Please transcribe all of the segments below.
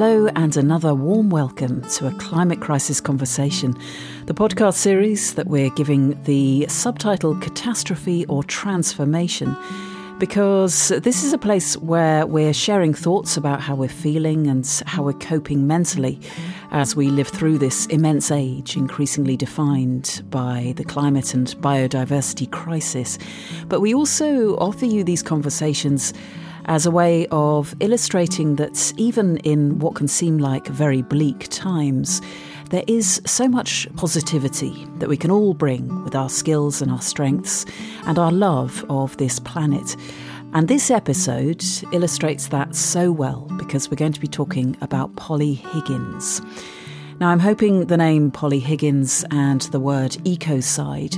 Hello, and another warm welcome to a climate crisis conversation, the podcast series that we're giving the subtitle Catastrophe or Transformation because this is a place where we're sharing thoughts about how we're feeling and how we're coping mentally as we live through this immense age, increasingly defined by the climate and biodiversity crisis. But we also offer you these conversations as a way of illustrating that even in what can seem like very bleak times, there is so much positivity that we can all bring with our skills and our strengths and our love of this planet. And this episode illustrates that so well because we're going to be talking about Polly Higgins. Now, I'm hoping the name Polly Higgins and the word ecocide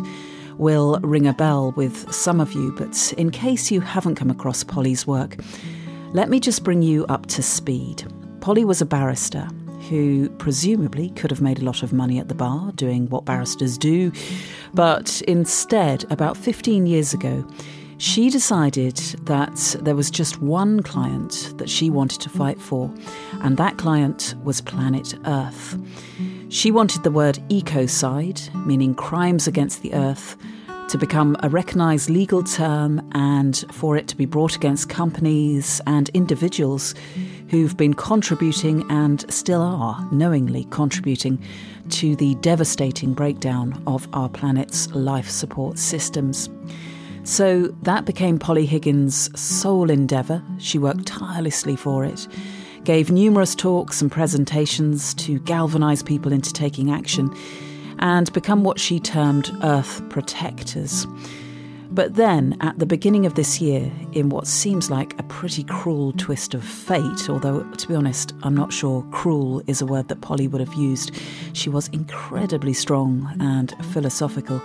will ring a bell with some of you, but in case you haven't come across Polly's work, let me just bring you up to speed. Polly was a barrister who presumably could have made a lot of money at the bar doing what barristers do, but instead, about 15 years ago, she decided that there was just one client that she wanted to fight for, and that client was planet Earth. She wanted the word ecocide, meaning crimes against the earth, to become a recognised legal term and for it to be brought against companies and individuals who've been contributing and still are knowingly contributing to the devastating breakdown of our planet's life support systems. So that became Polly Higgins' sole endeavour. She worked tirelessly for it, gave numerous talks and presentations to galvanise people into taking action and become what she termed Earth protectors. But then, at the beginning of this year, in what seems like a pretty cruel twist of fate, although to be honest, I'm not sure cruel is a word that Polly would have used, she was incredibly strong and philosophical.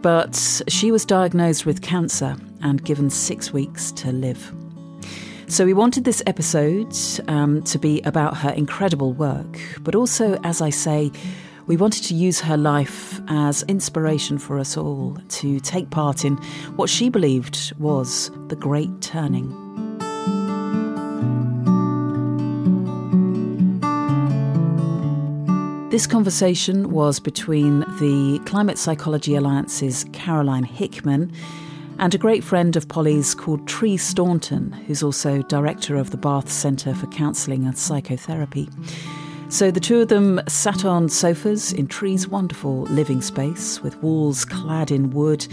But she was diagnosed with cancer and given six weeks to live. So, we wanted this episode um, to be about her incredible work, but also, as I say, we wanted to use her life as inspiration for us all to take part in what she believed was the Great Turning. This conversation was between the Climate Psychology Alliance's Caroline Hickman and a great friend of Polly's called Tree Staunton, who's also director of the Bath Centre for Counselling and Psychotherapy. So the two of them sat on sofas in Tree's wonderful living space with walls clad in wood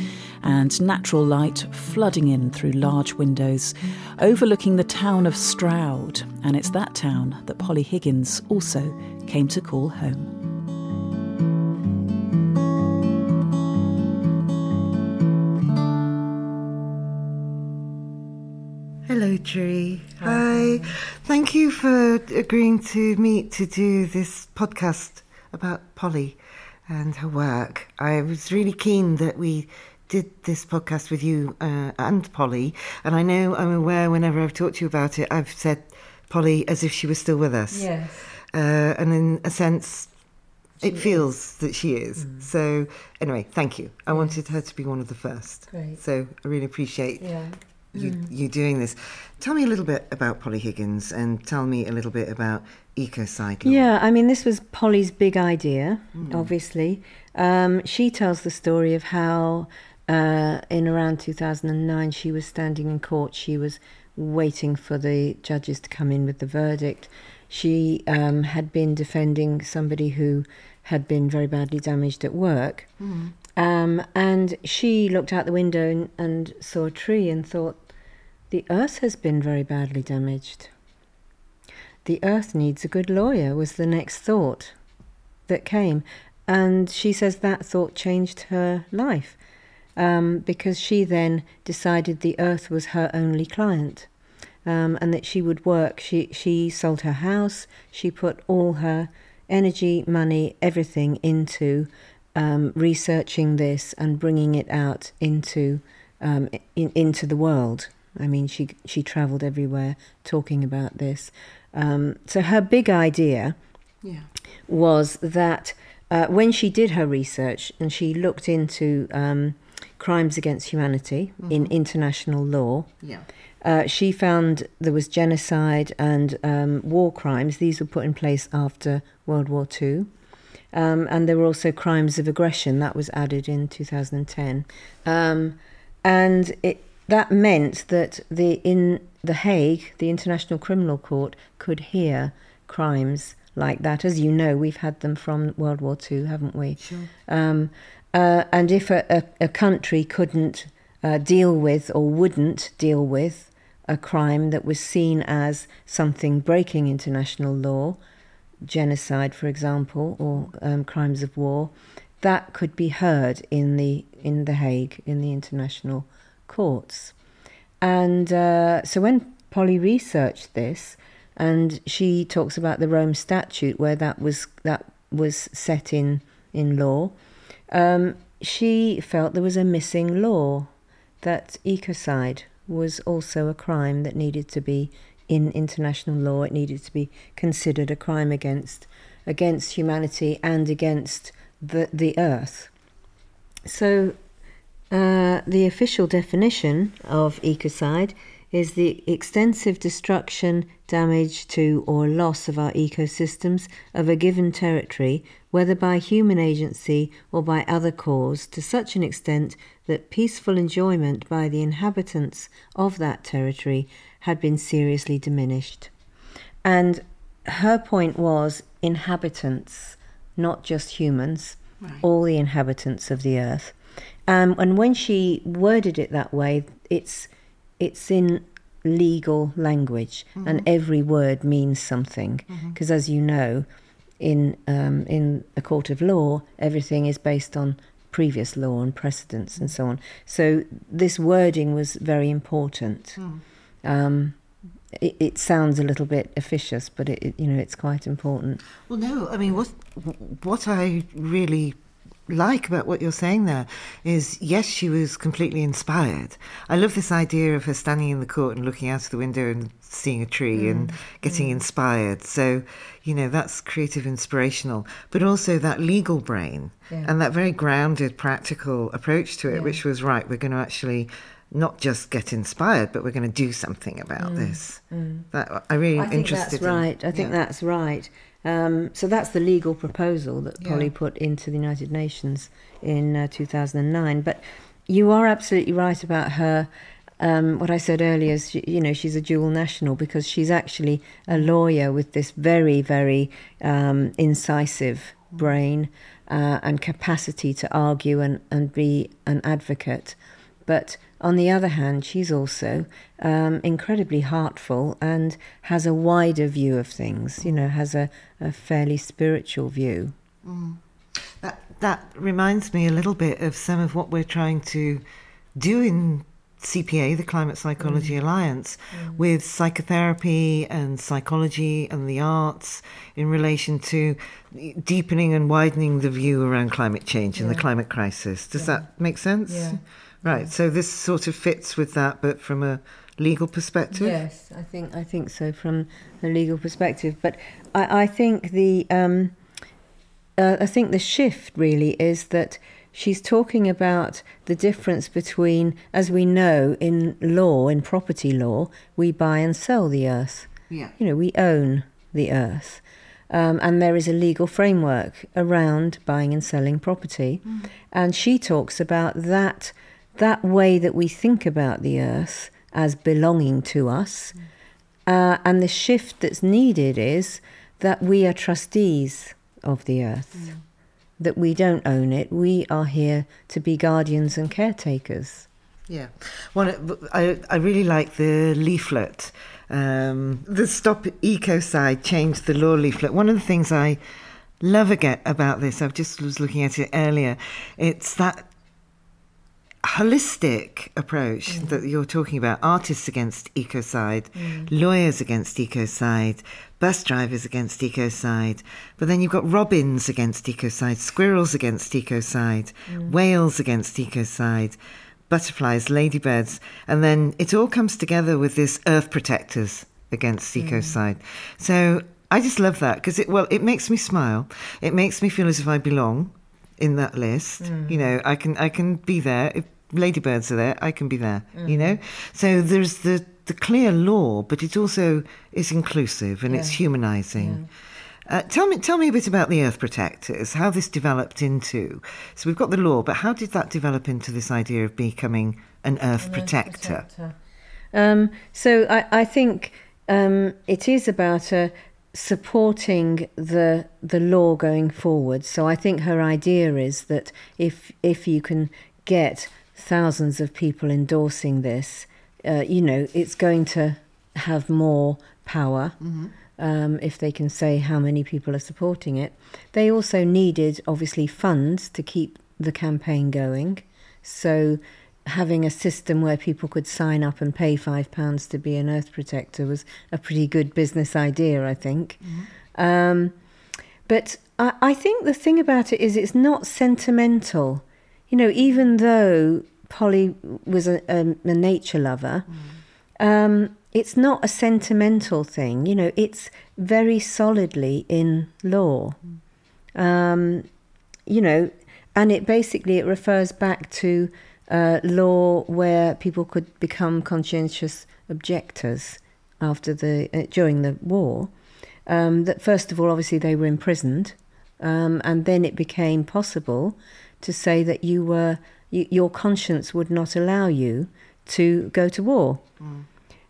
and natural light flooding in through large windows, overlooking the town of Stroud. And it's that town that Polly Higgins also came to call home. Tree. Hi. Thank you for agreeing to meet to do this podcast about Polly and her work. I was really keen that we did this podcast with you uh, and Polly, and I know I'm aware whenever I've talked to you about it, I've said Polly as if she was still with us. Yes. Uh, and in a sense, she it feels that she is. Mm. So, anyway, thank you. I wanted her to be one of the first. Great. So, I really appreciate yeah mm. you doing this. Tell me a little bit about Polly Higgins and tell me a little bit about ecocide. Yeah, I mean, this was Polly's big idea, mm. obviously. Um, she tells the story of how uh, in around 2009 she was standing in court, she was waiting for the judges to come in with the verdict. She um, had been defending somebody who had been very badly damaged at work. Mm. Um, and she looked out the window and, and, saw a tree and thought, the earth has been very badly damaged. The earth needs a good lawyer, was the next thought that came. And she says that thought changed her life um, because she then decided the earth was her only client um, and that she would work. She, she sold her house, she put all her energy, money, everything into um, researching this and bringing it out into um, in, into the world. I mean, she she travelled everywhere talking about this. Um, so her big idea yeah. was that uh, when she did her research and she looked into um, crimes against humanity mm-hmm. in international law, yeah. uh, she found there was genocide and um, war crimes. These were put in place after World War II. Um, and there were also crimes of aggression that was added in 2010. Um, and it, that meant that the in the Hague, the International Criminal Court, could hear crimes like that. As you know, we've had them from World War II, haven't we? Sure. Um, uh, and if a, a, a country couldn't uh, deal with or wouldn't deal with a crime that was seen as something breaking international law, genocide, for example, or um, crimes of war, that could be heard in the in the Hague in the international courts. And uh, so when Polly researched this, and she talks about the Rome Statute where that was that was set in in law, um, she felt there was a missing law that ecocide was also a crime that needed to be in international law. It needed to be considered a crime against against humanity and against the the earth. So, uh, the official definition of ecocide is the extensive destruction, damage to, or loss of our ecosystems of a given territory, whether by human agency or by other cause, to such an extent that peaceful enjoyment by the inhabitants of that territory had been seriously diminished. And her point was inhabitants, not just humans, right. all the inhabitants of the earth. Um, and when she worded it that way, it's it's in legal language, mm-hmm. and every word means something. Because, mm-hmm. as you know, in um, in a court of law, everything is based on previous law and precedents and so on. So this wording was very important. Mm. Um, it, it, sounds a little bit officious, but it, it, you know it's quite important. Well, no, I mean what what I really like about what you're saying there is yes, she was completely inspired. I love this idea of her standing in the court and looking out of the window and seeing a tree mm. and getting mm. inspired. So, you know, that's creative, inspirational, but also that legal brain yeah. and that very grounded, practical approach to it, yeah. which was right, we're going to actually not just get inspired, but we're going to do something about mm. this. Mm. That I really I interested. That's right. In, I think yeah. that's right. Um, so that's the legal proposal that yeah. Polly put into the United Nations in uh, 2009. But you are absolutely right about her. Um, what I said earlier is, you know, she's a dual national because she's actually a lawyer with this very, very um, incisive brain uh, and capacity to argue and, and be an advocate. But on the other hand, she's also um, incredibly heartful and has a wider view of things, you know, has a, a fairly spiritual view. Mm. That, that reminds me a little bit of some of what we're trying to do in CPA, the Climate Psychology mm. Alliance, mm. with psychotherapy and psychology and the arts in relation to deepening and widening the view around climate change yeah. and the climate crisis. Does yeah. that make sense? Yeah. Right. So this sort of fits with that, but from a legal perspective. Yes, I think I think so from a legal perspective. But I, I think the um, uh, I think the shift really is that she's talking about the difference between, as we know in law, in property law, we buy and sell the earth. Yeah. You know, we own the earth. Um, and there is a legal framework around buying and selling property. Mm. And she talks about that that way that we think about the earth as belonging to us. Uh, and the shift that's needed is that we are trustees of the earth, mm. that we don't own it. We are here to be guardians and caretakers. Yeah. Well, I, I really like the leaflet. Um, the Stop Ecocide Change the Law leaflet. One of the things I love again about this, I just was looking at it earlier, it's that holistic approach mm. that you're talking about artists against ecocide, mm. lawyers against ecocide, bus drivers against ecocide, but then you've got robins against ecocide, squirrels against ecocide, mm. whales against ecocide, butterflies, ladybirds, and then it all comes together with this earth protectors against mm. ecocide. So I just love that because it well it makes me smile. It makes me feel as if I belong in that list. Mm. You know, I can I can be there if ladybirds are there, I can be there, mm-hmm. you know? So there's the the clear law, but it also is inclusive and it's Yeah. humanising. Uh, tell me, tell me a bit about the Earth Protectors. How this developed into. So we've got the law, but how did that develop into this idea of becoming an Earth Protector? Um, so I, I think um, it is about uh, supporting the the law going forward. So I think her idea is that if if you can get thousands of people endorsing this, uh, you know, it's going to have more power. Um, if they can say how many people are supporting it, they also needed obviously funds to keep the campaign going. So having a system where people could sign up and pay five pounds to be an earth protector was a pretty good business idea, I think. Um, but I, I think the thing about it is it's not sentimental. You know, even though Polly was a, a, a nature lover, um, it's not a sentimental thing. You know, it's very solidly in law. Um, you know, and it basically it refers back to uh, law where people could become conscientious objectors after the uh, during the war. Um, that first of all, obviously, they were imprisoned, um, and then it became possible to say that you were you, your conscience would not allow you to go to war.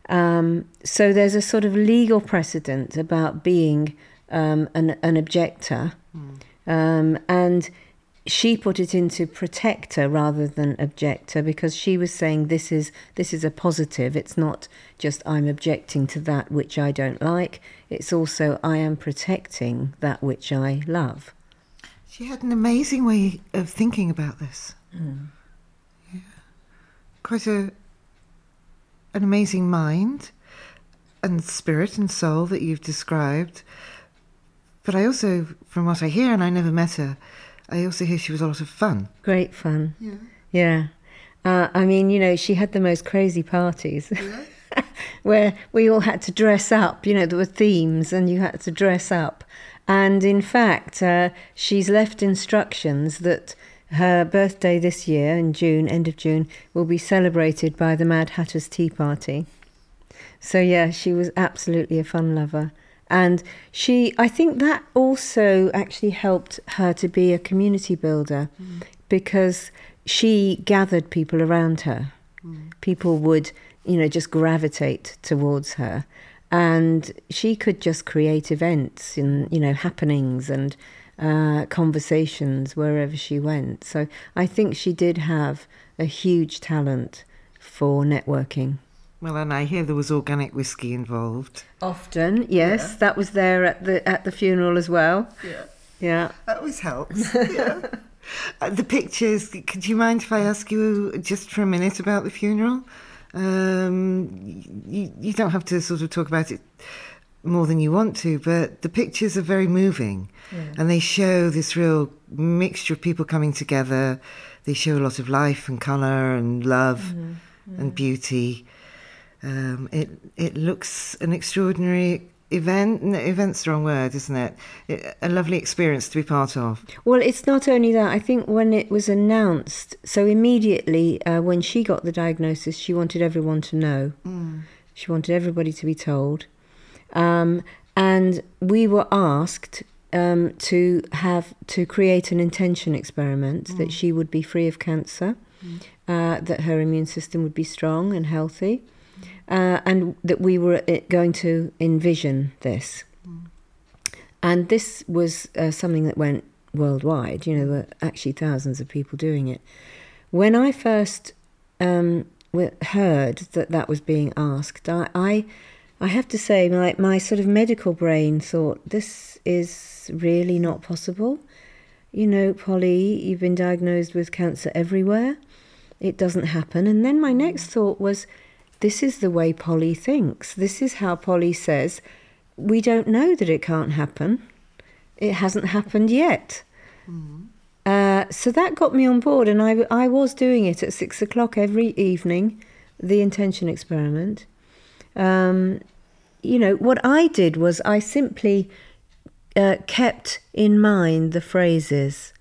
Um, so there's a sort of legal precedent about being um, an, an objector, um, and she put it into protector rather than objector because she was saying this is this is a positive. It's not just I'm objecting to that which I don't like. It's also I am protecting that which I love. She had an amazing way of thinking about this. Yeah. Quite a an amazing mind and spirit and soul that you've described. But I also, from what I hear, and I never met her, I also hear she was a lot of fun. Great fun. Yeah. Yeah. Uh, I mean, you know, she had the most crazy parties Yeah. where we all had to dress up. You know, there were themes and you had to dress up. And in fact, uh, she's left instructions that her birthday this year in June, end of June, will be celebrated by the Mad Hatter's Tea Party. So, yeah, she was absolutely a fun lover. And she, I think that also actually helped her to be a community builder because she gathered people around her. People would, you know, just gravitate towards her. And she could just create events and, you know, happenings and uh, conversations wherever she went. So I think she did have a huge talent for networking. Well, and I hear there was organic whiskey involved. Often, yes, that was there at the at the funeral as well. Yeah. Yeah. That always helps. yeah. Uh, the pictures, could you mind if I ask you just for a minute about the funeral? Um, you, you don't have to sort of talk about it more than you want to, but the pictures are very moving and they show this real mixture of people coming together. They show a lot of life and colour and love and beauty. Um, it it looks an extraordinary event. No, event's the wrong word, isn't it? it? A lovely experience to be part of. Well, it's not only that. I think when it was announced, so immediately uh, when she got the diagnosis, she wanted everyone to know. She wanted everybody to be told. Um, and we were asked um, to have to create an intention experiment that she would be free of cancer, uh, that her immune system would be strong and healthy, uh, and that we were uh, going to envision this. And this was uh, something that went worldwide. You know, there were actually thousands of people doing it. When I first um, heard that that was being asked, I, I, I have to say, my, my sort of medical brain thought, this is really not possible. You know, Polly, you've been diagnosed with cancer everywhere. It doesn't happen. And then my next thought was, this is the way Polly thinks. This is how Polly says, we don't know that it can't happen. It hasn't happened yet. Uh, so that got me on board, and I, I was doing it at six o'clock every evening, the intention experiment. Um, you know, what I did was I simply uh, kept in mind the phrases.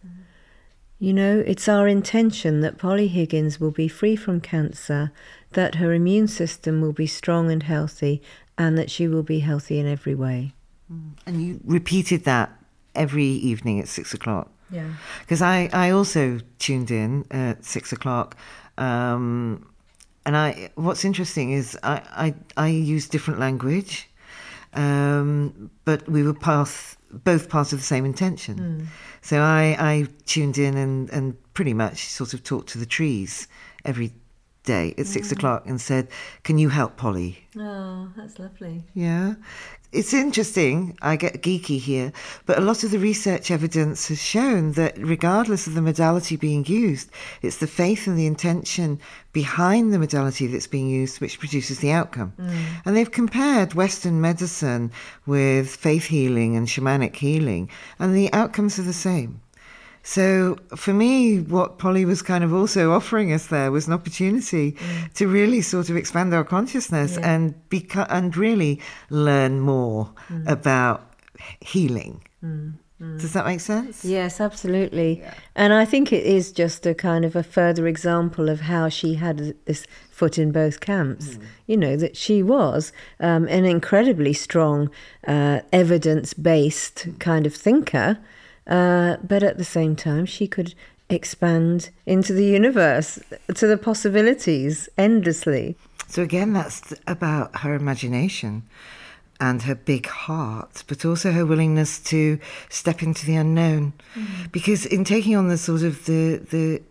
You know, it's our intention that Polly Higgins will be free from cancer, that her immune system will be strong and healthy, and that she will be healthy in every way. And you repeated that every evening at six o'clock. Yeah. Because I, I also tuned in at six o'clock. Um, and I, what's interesting is I, I, I use different language, um, but we were path, both part of the same intention. Hmm. So I, I tuned in and, and pretty much sort of talked to the trees every day at six mm. o'clock and said, Can you help Polly? Oh, that's lovely. Yeah. It's interesting, I get geeky here, but a lot of the research evidence has shown that regardless of the modality being used, it's the faith and the intention behind the modality that's being used which produces the outcome. Mm. And they've compared Western medicine with faith healing and shamanic healing, and the outcomes are the same. So for me, what Polly was kind of also offering us there was an opportunity mm. to really sort of expand our consciousness Yeah. and beca- and really learn more mm. about healing. Mm, Does that make sense? Yes, absolutely. And I think it is just a kind of a further example of how she had this foot in both camps. You know, that she was um, an incredibly strong, uh, evidence based kind of thinker, uh, but at the same time, she could expand into the universe to the possibilities endlessly. So again, that's about her imagination and her big heart, but also her willingness to step into the unknown. Mm. Because in taking on the sort of the the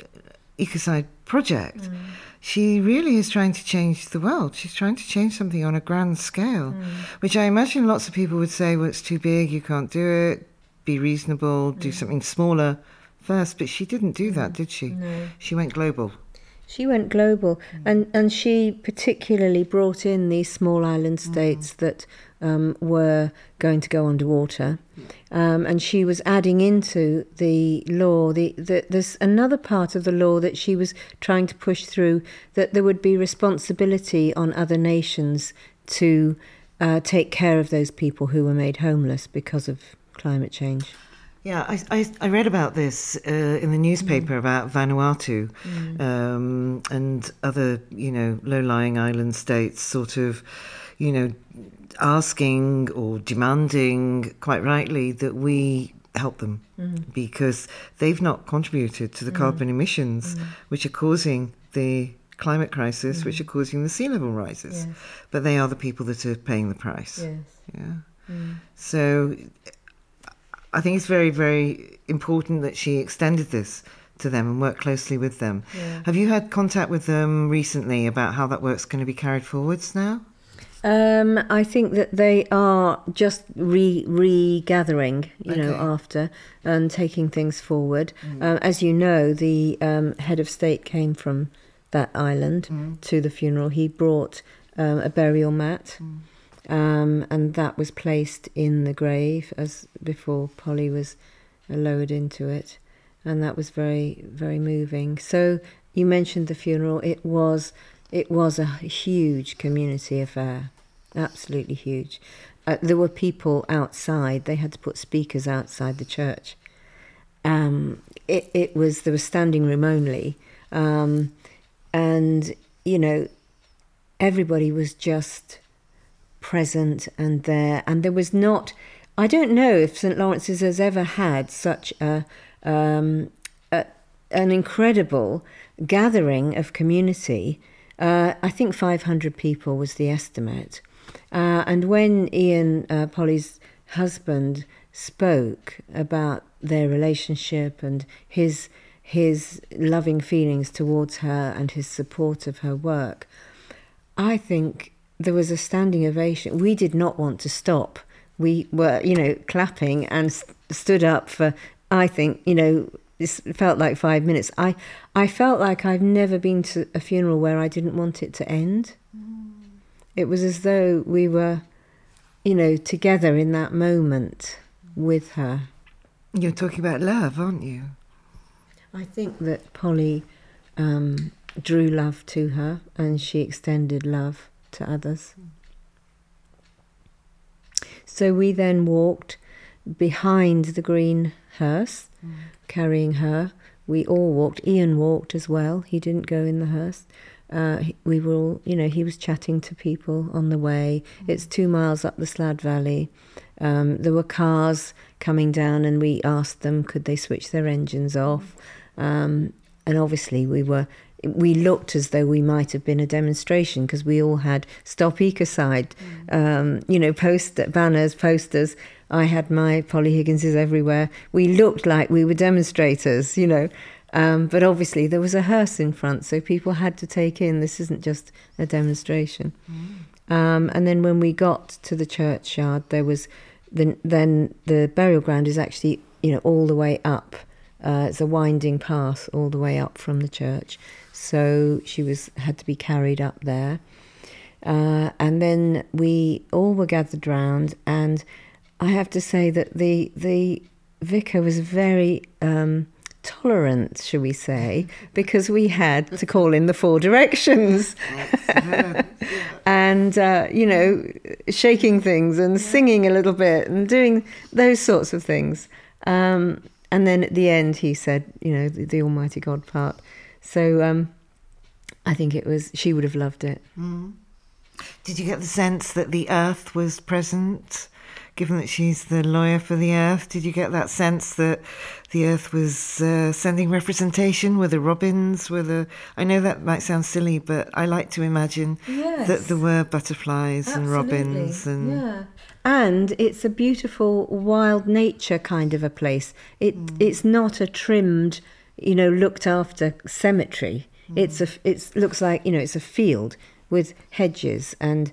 ecocide project, mm. she really is trying to change the world. She's trying to change something on a grand scale, mm. which I imagine lots of people would say, "Well, it's too big. You can't do it. Be reasonable. Do something smaller." First, but she didn't do that, did she? No. She went global. She went global, and, and she particularly brought in these small island states that um, were going to go underwater, um, and she was adding into the law. The, the there's another part of the law that she was trying to push through that there would be responsibility on other nations to uh, take care of those people who were made homeless because of climate change. Yeah, I, I, I read about this uh, in the newspaper mm. about Vanuatu mm. um, and other, you know, low-lying island states sort of, you know, asking or demanding, quite rightly, that we help them mm. because they've not contributed to the carbon emissions which are causing the climate crisis, which are causing the sea level rises. But they are the people that are paying the price. Yes. Yeah. So I think it's very, very important that she extended this to them and worked closely with them. Have you had contact with them recently about how that work's going to be carried forwards now? Um, I think that they are just re regathering, you know, after and taking things forward. Um, as you know, the um, head of state came from that island to the funeral. He brought um, a burial mat, um, and that was placed in the grave as before Polly was lowered into it, and that was very very moving. So you mentioned the funeral. It was it was a huge community affair, absolutely huge. Uh, there were people outside. They had to put speakers outside the church. Um, it it was there was standing room only, um, and you know everybody was just present and there, and there was not. I don't know if St Lawrence's has ever had such a, um, a an incredible gathering of community. Uh, I think 500 people was the estimate. Uh, and when Ian, uh, Polly's husband, spoke about their relationship and his his loving feelings towards her and his support of her work, I think there was a standing ovation. We did not want to stop. We were, you know, clapping and st- stood up for. I think, you know, this felt like five minutes. I, I felt like I've never been to a funeral where I didn't want it to end. It was as though we were, you know, together in that moment with her. You're talking about love, aren't you? I think that Polly um, drew love to her and she extended love to others. So we then walked behind the green hearse, carrying her We all walked. Ian walked as well. He didn't go in the hearse. Uh, we were all, you know, he was chatting to people on the way. It's two miles up the Slad Valley. Um, there were cars coming down, and we asked them could they switch their engines off. Um, and obviously, we were we looked as though we might have been a demonstration because we all had stop ecocide, mm. um, you know, post banners, posters. I had my Polly Higginses everywhere. We looked like we were demonstrators, you know. Um, but obviously, there was a hearse in front, so people had to take in this isn't just a demonstration. Mm. Um, and then when we got to the churchyard, there was the, then the burial ground is actually you know all the way up. Uh, it's a winding path all the way up from the church, so she was had to be carried up there. Uh, and then we all were gathered round, and I have to say that the the vicar was very um, tolerant, shall we say, because we had to call in the four directions. and, uh, you know, shaking things and singing a little bit and doing those sorts of things. Um, and then at the end, he said, you know, the, the Almighty God part. So um, I think it was, she would have loved it. Mm. Did you get the sense that the earth was present? given that she's the lawyer for the Earth, did you get that sense that the Earth was uh, sending representation? Were the robins? Were the? I know that might sound silly, but I like to imagine yes. that there were butterflies Absolutely. and robins and. Yeah. And it's a beautiful wild nature kind of a place. It mm. it's not a trimmed, you know, looked after cemetery. Mm. It's a it looks like you know it's a field with hedges and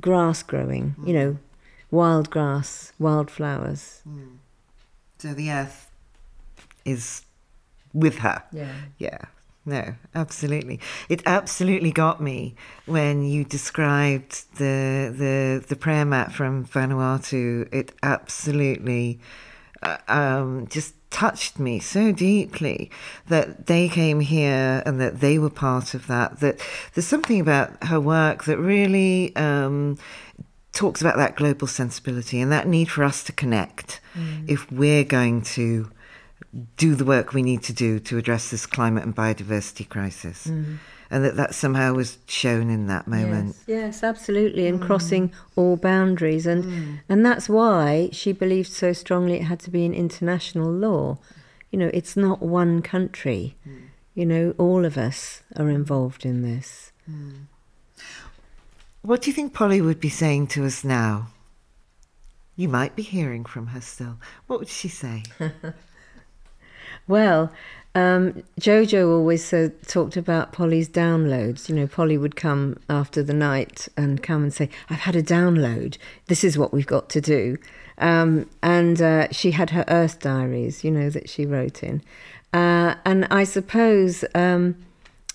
grass growing. Mm. You know, wild grass, wildflowers. Mm. So the earth is with her. Yeah. Yeah. No, absolutely. It absolutely got me when you described the the the prayer mat from Vanuatu. It absolutely uh, um, just touched me so deeply that they came here and that they were part of that. That there's something about her work that really um, talks about that global sensibility and that need for us to connect mm. if we're going to do the work we need to do to address this climate and biodiversity crisis. Mm. And that that somehow was shown in that moment. Yes, yes absolutely, and mm. crossing all boundaries, and mm. and that's why she believed so strongly it had to be an international law. You know, it's not one country. Mm. You know, all of us are involved in this. Mm. What do you think Polly would be saying to us now? You might be hearing from her still. What would she say? well, um, Jojo always uh, talked about Polly's downloads. You know, Polly would come after the night and come and say, I've had a download. This is what we've got to do. Um, and uh, she had her Earth diaries, you know, that she wrote in. Uh, and I suppose, um,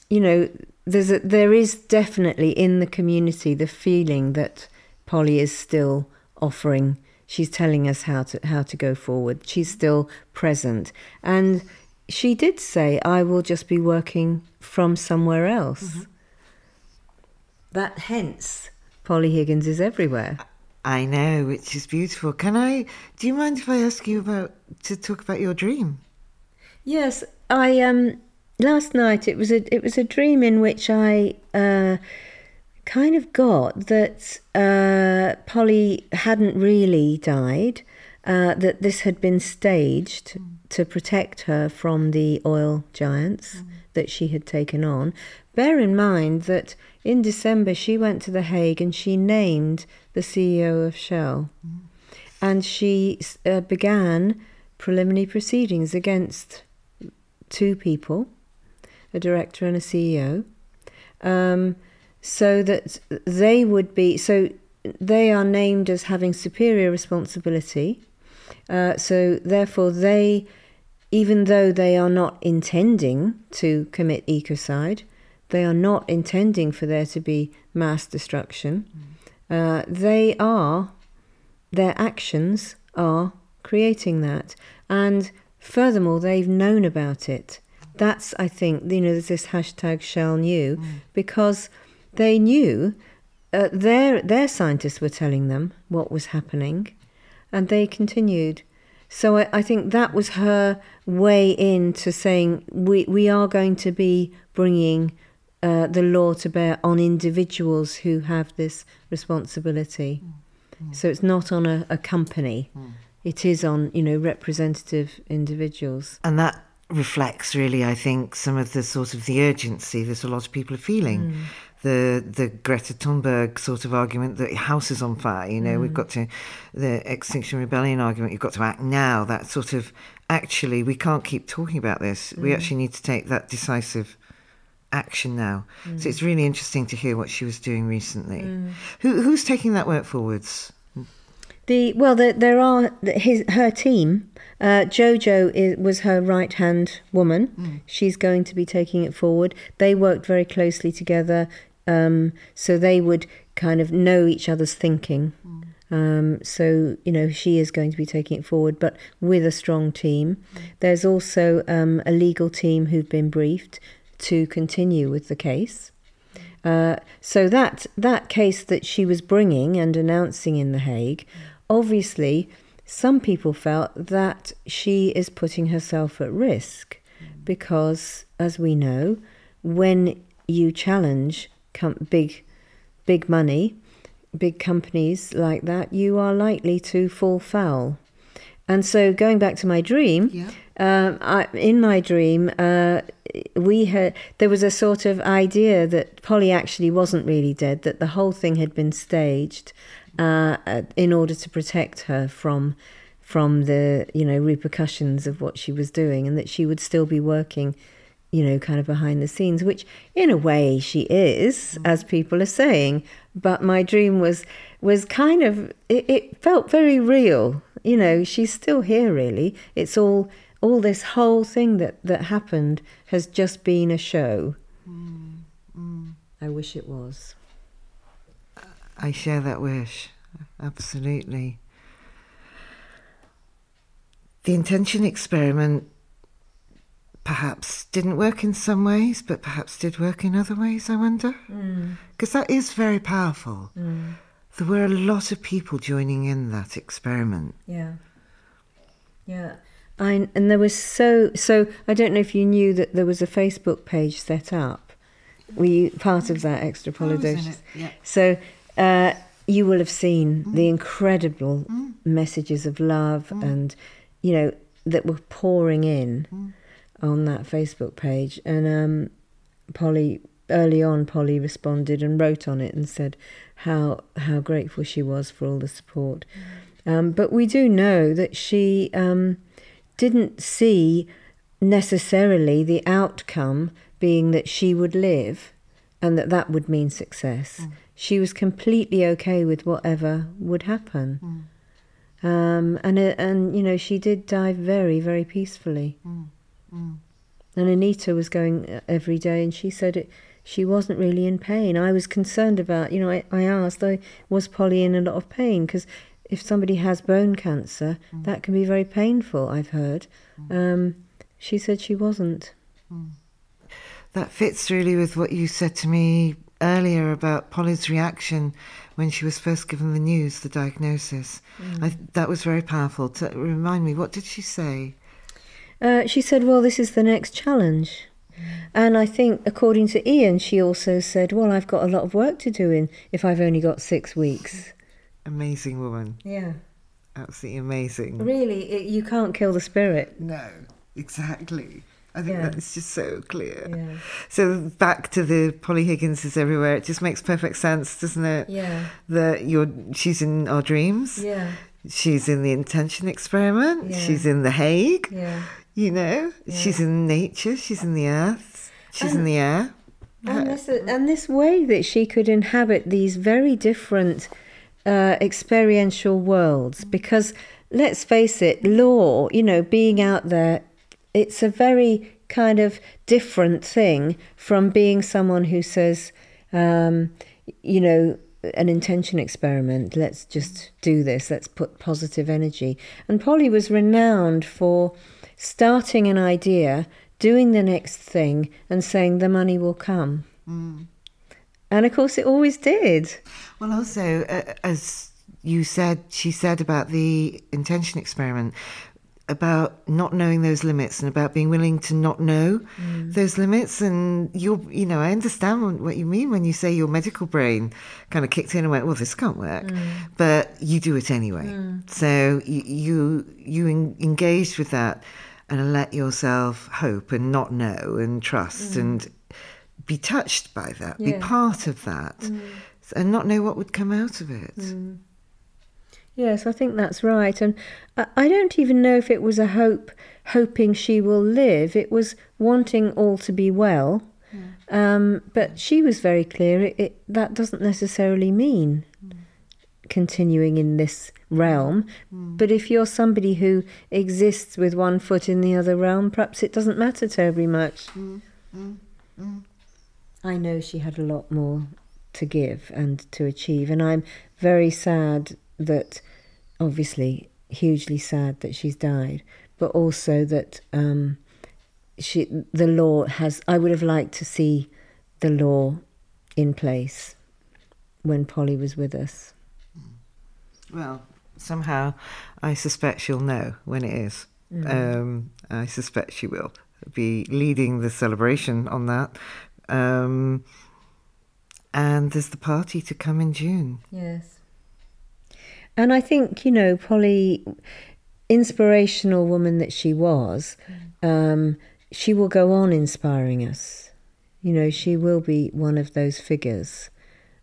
you know, there's a, there is definitely in the community the feeling that Polly is still offering. She's telling us how to how to go forward. She's still present, and she did say, "I will just be working from somewhere else." Mm-hmm. That hence Polly Higgins is everywhere. I know, which is beautiful. Can I? Do you mind if I ask you about to talk about your dream? Yes, I um last night it was a it was a dream in which I uh, kind of got that uh, Polly hadn't really died, uh, that this had been staged mm. To protect her from the oil giants mm. that she had taken on. Bear in mind that in December she went to The Hague and she named the CEO of Shell, mm. and she uh, began preliminary proceedings against two people a director and a CEO, um, so that they would be so they are named as having superior responsibility. Uh, so therefore, they, even though they are not intending to commit ecocide, they are not intending for there to be mass destruction. Uh, they are, their actions are creating that. And furthermore, they've known about it that's I think you know there's this hashtag Shell knew mm. because they knew uh, their their scientists were telling them what was happening, and they continued. So I, I think that was her way into saying we we are going to be bringing uh, the law to bear on individuals who have this responsibility. Mm. Mm. So it's not on a, a company. Mm. It is on you know representative individuals. And that reflects really, I think, some of the sort of the urgency that a lot of people are feeling. The the Greta Thunberg sort of argument that house is on fire. You know, we've mm. got to the Extinction Rebellion argument. You've got to act now. That sort of actually, we can't keep talking about this. We mm. actually need to take that decisive action now. So mm. it's really interesting to hear what she was doing recently. Who who's taking that work forwards? The well, there, there are his her team. Uh, Jojo is, was her right hand woman. She's going to be taking it forward. They worked very closely together, um, so they would kind of know each other's thinking. Um, so you know she is going to be taking it forward, but with a strong team. There's also um, a legal team who've been briefed to continue with the case. Uh, so that that case that she was bringing and announcing in The Hague, obviously, some people felt that she is putting herself at risk because, as we know, when you challenge com- big, big money, big companies like that, you are likely to fall foul. And so, going back to my dream, Yeah. um, I, in my dream, uh, we had there was a sort of idea that Polly actually wasn't really dead; that the whole thing had been staged uh, in order to protect her from from the you know repercussions of what she was doing, and that she would still be working, you know, kind of behind the scenes, which in a way she is, mm. as people are saying. But my dream was was kind of it, it felt very real. You know, she's still here. Really, it's all all this whole thing that that happened has just been a show. Mm, mm. I wish it was. I share that wish. Absolutely. The intention experiment perhaps didn't work in some ways, but perhaps did work in other ways, I wonder. Mm. Because that is very powerful. Mm. There were a lot of people joining in that experiment. Yeah. Yeah. I, and there was so so I don't know if you knew that there was a Facebook page set up. Were you part of that extra I was in Polydocious? it, yeah. So uh, you will have seen the incredible messages of love and you know that were pouring in on that Facebook page. And um, Polly early on, Polly responded and wrote on it and said how how grateful she was for all the support. Um, but we do know that she um, didn't see necessarily the outcome being that she would live and that that would mean success. She was completely okay with whatever would happen. Um, and, uh, and, you know, she did die very, very peacefully. And Anita was going uh, every day and she said it, she wasn't really in pain. I was concerned about, you know, I, I asked, oh, was Polly in a lot of pain? Because if somebody has bone cancer, that can be very painful, I've heard. Um, she said she wasn't. That fits really with what you said to me earlier about Polly's reaction when she was first given the news, the diagnosis. I, that was very powerful. To remind me, what did she say? Uh, she said, Well, this is the next challenge. And I think, according to Ian, she also said, Well, I've got a lot of work to do in if I've only got six weeks. Amazing woman. Yeah. Absolutely amazing. Really, it, you can't kill the spirit. No, exactly. I think Yeah. that's just so clear. Yeah. So back to the Polly Higgins is everywhere. It just makes perfect sense, doesn't it? Yeah. That you're she's in our dreams. Yeah. She's in the intention experiment. Yeah. She's in the Hague. Yeah. You know, she's in nature. She's in the earth. She's in the air. And this, and this way that she could inhabit these very different uh, experiential worlds, because let's face it, law, you know, being out there, it's a very kind of different thing from being someone who says, um, you know, an intention experiment, let's just do this, let's put positive energy. And Polly was renowned for starting an idea, doing the next thing, and saying the money will come. And of course, it always did. Well, also, uh, as you said, she said about the intention experiment, about not knowing those limits and about being willing to not know mm. those limits. And you're, you know, I understand what you mean when you say your medical brain kind of kicked in and went, "Well, this can't work," mm. but you do it anyway. Mm. So you you, you en- engaged with that and let yourself hope and not know and trust mm. and be touched by that, yeah. be part of that, mm. and not know what would come out of it. Mm. Yes, I think that's right. And I don't even know if it was a hope, hoping she will live. It was wanting all to be well. Yeah. Um, but she was very clear it, it, that doesn't necessarily mean mm. continuing in this realm. Mm. But if you're somebody who exists with one foot in the other realm, perhaps it doesn't matter terribly much. Mm. I know she had a lot more to give and to achieve, and I'm very sad that obviously hugely sad that she's died, but also that um, she the law has. I would have liked to see the law in place when Polly was with us. Well, somehow I suspect she'll know when it is. Mm. Um, I suspect she will be leading the celebration on that. Um, and there's the party to come in June. Yes. And I think, you know, Polly, inspirational woman that she was, um, she will go on inspiring us. You know, she will be one of those figures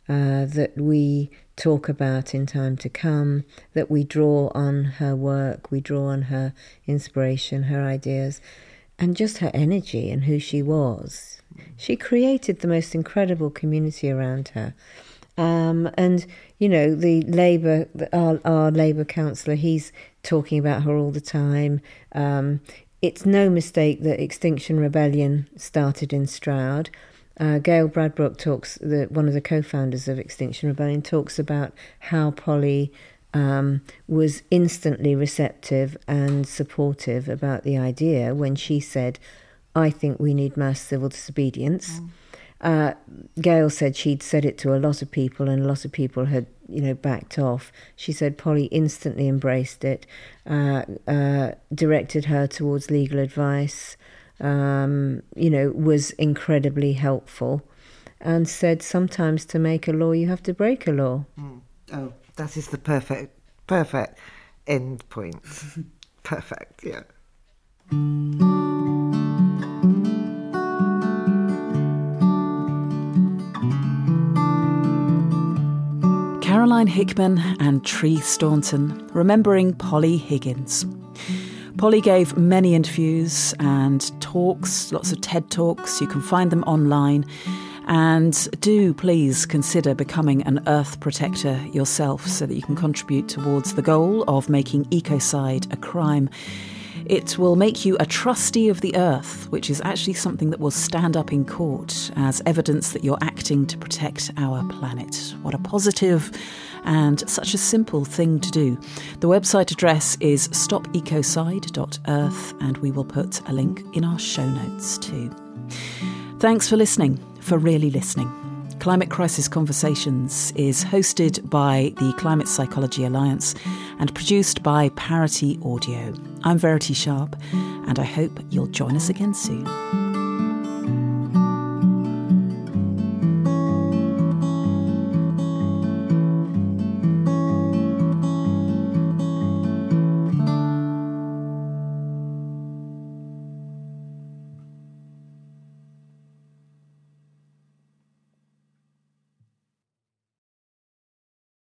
uh, that we talk about in time to come, that we draw on her work, we draw on her inspiration, her ideas, and just her energy and who she was. She created the most incredible community around her. Um, and you know the Labour, our, our Labour councillor, he's talking about her all the time. Um, it's no mistake that Extinction Rebellion started in Stroud. Uh, Gail Bradbrook talks, the, one of the co-founders of Extinction Rebellion, talks about how Polly um, was instantly receptive and supportive about the idea when she said, "I think we need mass civil disobedience." Mm. Uh, Gail said she'd said it to a lot of people, and a lot of people had, you know, backed off. She said Polly instantly embraced it, uh, uh, directed her towards legal advice, um, you know, was incredibly helpful, and said sometimes to make a law you have to break a law. Mm. Oh, that is the perfect, perfect end point. perfect, yeah. Caroline Hickman and Tree Staunton, remembering Polly Higgins. Polly gave many interviews and talks, lots of TED Talks. You can find them online. And do please consider becoming an earth protector yourself so that you can contribute towards the goal of making ecocide a crime. It will make you a trustee of the earth, which is actually something that will stand up in court as evidence that you're acting to protect our planet. What a positive and such a simple thing to do. The website address is stopecocide.earth, and we will put a link in our show notes too. Thanks for listening, for really listening. Climate Crisis Conversations is hosted by the Climate Psychology Alliance and produced by Parity Audio. I'm Verity Sharp, and I hope you'll join us again soon.